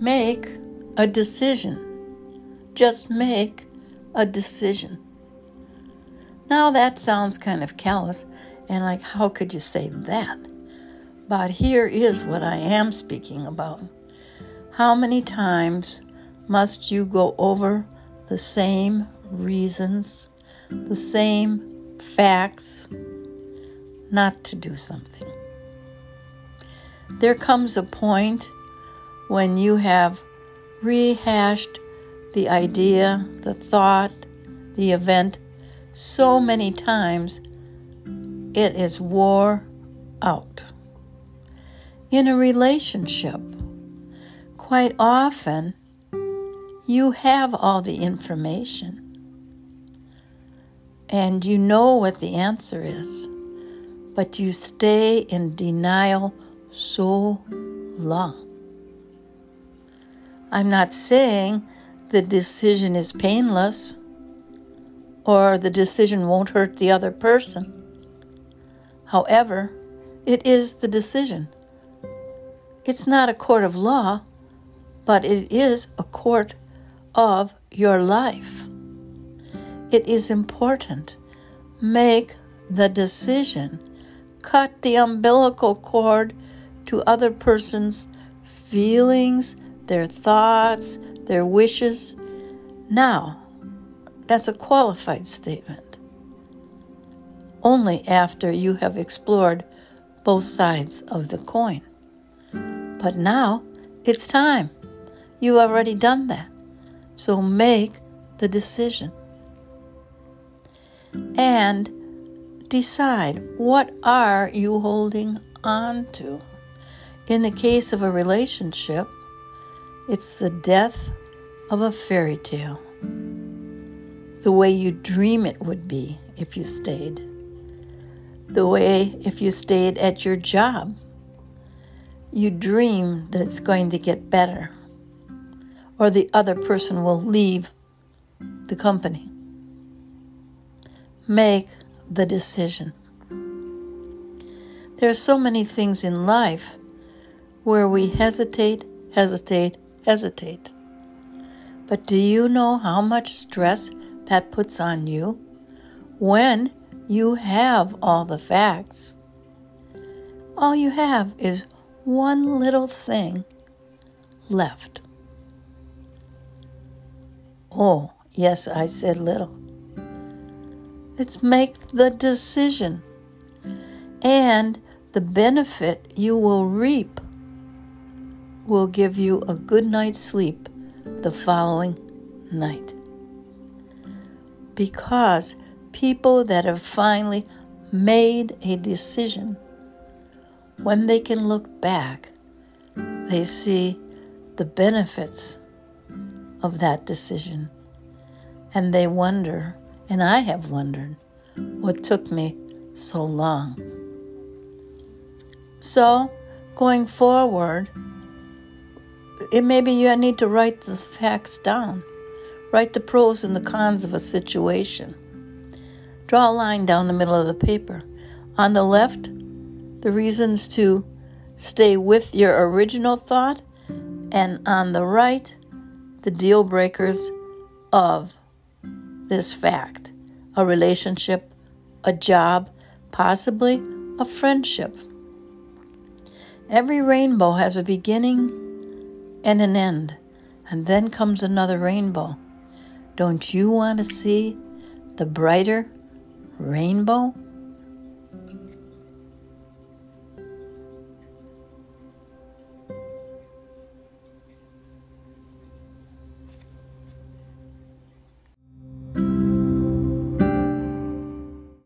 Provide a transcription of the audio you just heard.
Make a decision. Just make a decision. Now that sounds kind of callous, and like, how could you say that? But here is what I am speaking about. How many times must you go over the same reasons, the same facts, not to do something? There comes a point when you have rehashed the idea, the thought, the event so many times it is wore out. In a relationship, quite often you have all the information and you know what the answer is, but you stay in denial so long. I'm not saying the decision is painless or the decision won't hurt the other person. However, it is the decision. It's not a court of law, but it is a court of your life. It is important. Make the decision. Cut the umbilical cord to other person's feelings, their thoughts, their wishes. Now, that's a qualified statement. Only after you have explored both sides of the coin. But now it's time. You've already done that. So make the decision. And decide what are you holding on to. In the case of a relationship, it's the death of a fairy tale. The way you dream it would be if you stayed. The way if you stayed at your job. You dream that it's going to get better, or the other person will leave the company. Make the decision. There are so many things in life where we hesitate, hesitate, hesitate. But do you know how much stress that puts on you when you have all the facts? All you have is one little thing left. Oh, yes, I said little. It's make the decision and the benefit you will reap will give you a good night's sleep the following night. Because people that have finally made a decision, when they can look back, they see the benefits of that decision. And they wonder, and I have wondered, what took me so long. So, going forward, it maybe you need to write the facts down. Write the pros and the cons of a situation. Draw a line down the middle of the paper. On the left, the reasons to stay with your original thought, and on the right, the deal breakers of this fact a relationship, a job, possibly a friendship. Every rainbow has a beginning and an end, and then comes another rainbow. Don't you want to see the brighter rainbow?